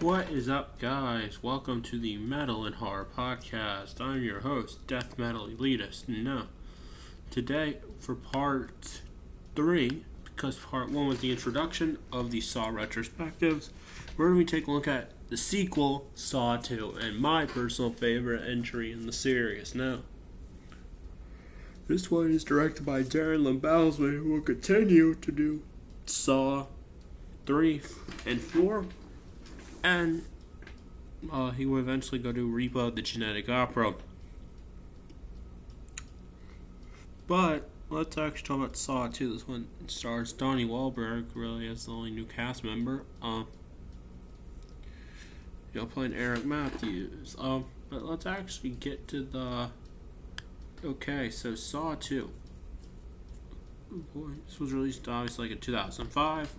What is up, guys? Welcome to the Metal and Horror Podcast. I'm your host, Death Metal Elitist. No. Today, for part three, because part one was the introduction of the Saw retrospectives, we're going to take a look at the sequel, Saw 2, and my personal favorite entry in the series. Now, this one is directed by Darren Bousman, who will continue to do Saw 3 and 4 and uh, he will eventually go to Repo the Genetic Opera. But let's actually talk about Saw 2. This one stars Donnie Wahlberg, really, as the only new cast member. Um, you know, playing Eric Matthews. Um, but let's actually get to the. Okay, so Saw 2. Oh boy, this was released obviously like in 2005.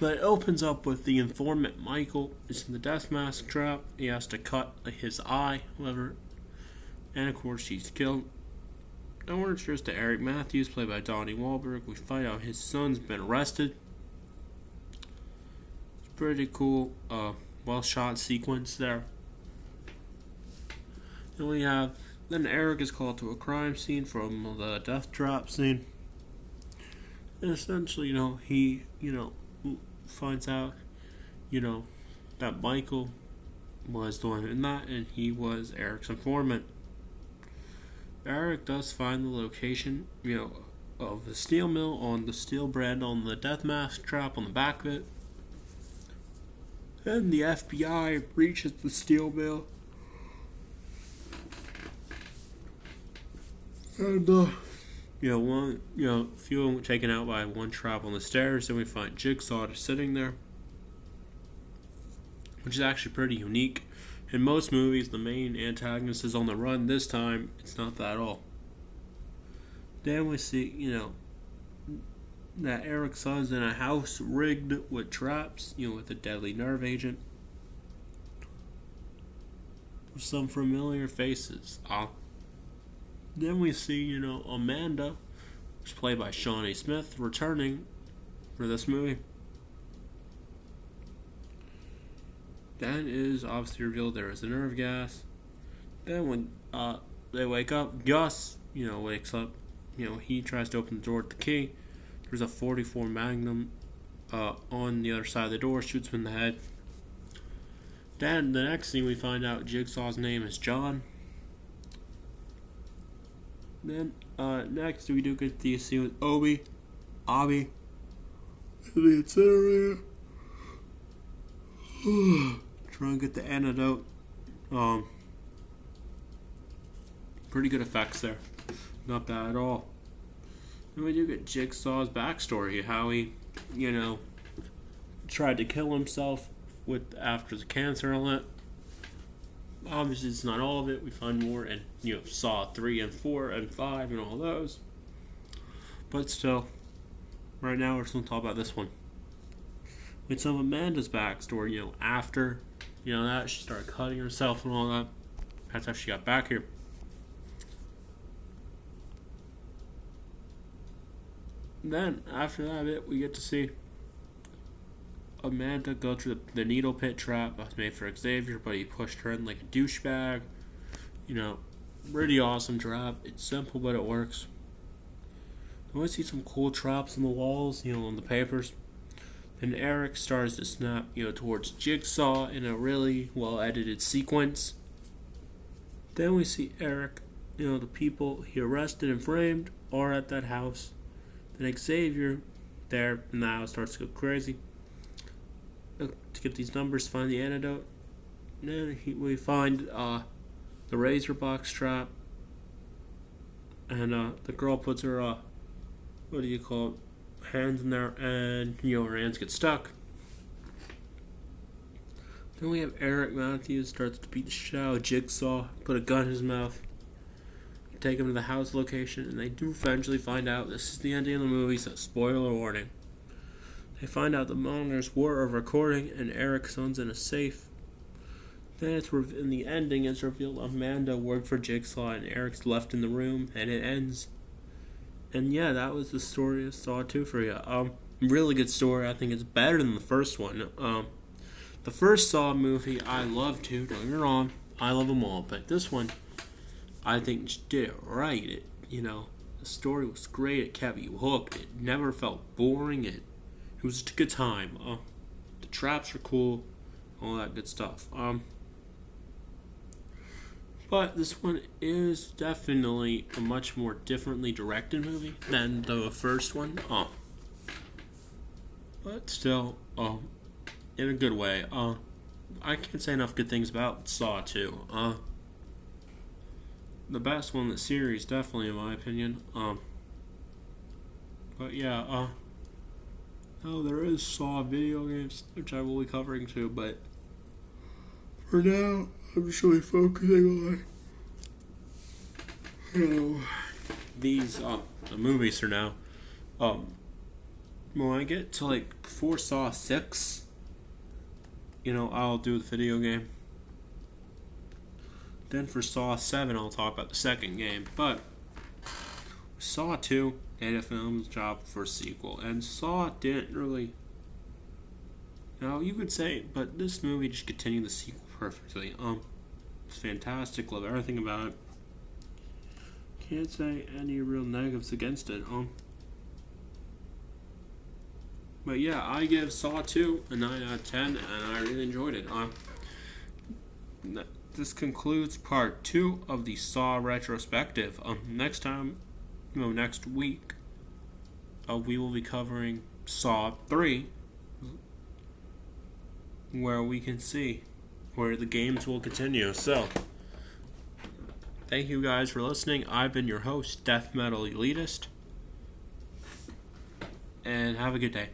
But it opens up with the informant Michael is in the death mask trap. He has to cut his eye, however, and of course he's killed. Then we're introduced to Eric Matthews, played by Donnie Wahlberg. We find out his son's been arrested. It's pretty cool, uh, well shot sequence there. Then we have then Eric is called to a crime scene from the death trap scene. And essentially, you know, he, you know, finds out, you know, that Michael was the one in that, and he was Eric's informant. Eric does find the location, you know, of the steel mill on the steel brand on the death mask trap on the back of it. And the FBI breaches the steel mill. And, uh, you know, one, you know, a few of them taken out by one trap on the stairs. Then we find Jigsaw just sitting there, which is actually pretty unique. In most movies, the main antagonist is on the run. This time, it's not that at all. Then we see, you know, that Eric's son's in a house rigged with traps, you know, with a deadly nerve agent. Some familiar faces. Uh, then we see, you know, Amanda, who's played by Shawnee Smith, returning for this movie. Then is obviously revealed there is a nerve gas. Then when uh, they wake up, Gus, you know, wakes up. You know, he tries to open the door with the key. There's a 44 Magnum uh, on the other side of the door, shoots him in the head. Then the next thing we find out, Jigsaw's name is John. Then uh, next we do get the scene with Obi, and the incinerator. Try and get the antidote. Um, pretty good effects there. Not bad at all. Then we do get Jigsaw's backstory, how he, you know, tried to kill himself with after the cancer and that obviously it's not all of it. We find more and you know Saw three and four and five and all those. But still, right now we're just gonna talk about this one. With some of Amanda's backstory, you know, after you know that she started cutting herself and all that. That's how she got back here. Then after that bit, we get to see Amanda go through the, the needle pit trap that was made for Xavier, but he pushed her in like a douchebag. You know, really awesome trap. It's simple, but it works. I to see some cool traps on the walls, you know, on the papers. Then Eric starts to snap, you know, towards Jigsaw in a really well edited sequence. Then we see Eric, you know, the people he arrested and framed are at that house. Then Xavier, there now starts to go crazy to get these numbers, find the antidote. then we find uh, the razor box trap, and uh, the girl puts her uh, what do you call it, hands in there, and you know her hands get stuck. Then we have Eric Matthews starts to beat the shit out of Jigsaw, put a gun in his mouth, take him to the house location, and they do eventually find out this is the ending of the movie. So spoiler warning. They find out the monitors were a recording and Eric's son's in a safe. Then it's re- in the ending, it's revealed Amanda worked for Jigsaw and Eric's left in the room, and it ends. And yeah, that was the story of Saw 2 for you. Um, really good story. I think it's better than the first one. Um, The first Saw movie I love too. Don't get me wrong, I love them all, but this one, I think did it right. It you know the story was great. It kept you hooked. It never felt boring. It it was a good time. Uh, the traps are cool, all that good stuff. Um, but this one is definitely a much more differently directed movie than the first one. Uh, but still, uh, in a good way. Uh, I can't say enough good things about Saw 2. Uh, the best one in the series, definitely, in my opinion. Um, but yeah, uh, oh, there is Saw video games, which I will be covering too, but for now, I'm just really focusing on, you know, these, the movies for now. Um, when I get to like before Saw 6, you know, I'll do the video game. Then for Saw 7, I'll talk about the second game. But Saw 2, Data Films job for sequel. And Saw didn't really. Now, you could say, but this movie just continued the sequel perfectly. Um, It's fantastic. Love everything about it. Can't say any real negatives against it. Um, but yeah, I give Saw 2 a 9 out of 10, and I really enjoyed it. Um, this concludes part 2 of the Saw retrospective. Um, next time, you know, next week, uh, we will be covering Saw 3, where we can see where the games will continue. So, thank you guys for listening. I've been your host, Death Metal Elitist, and have a good day.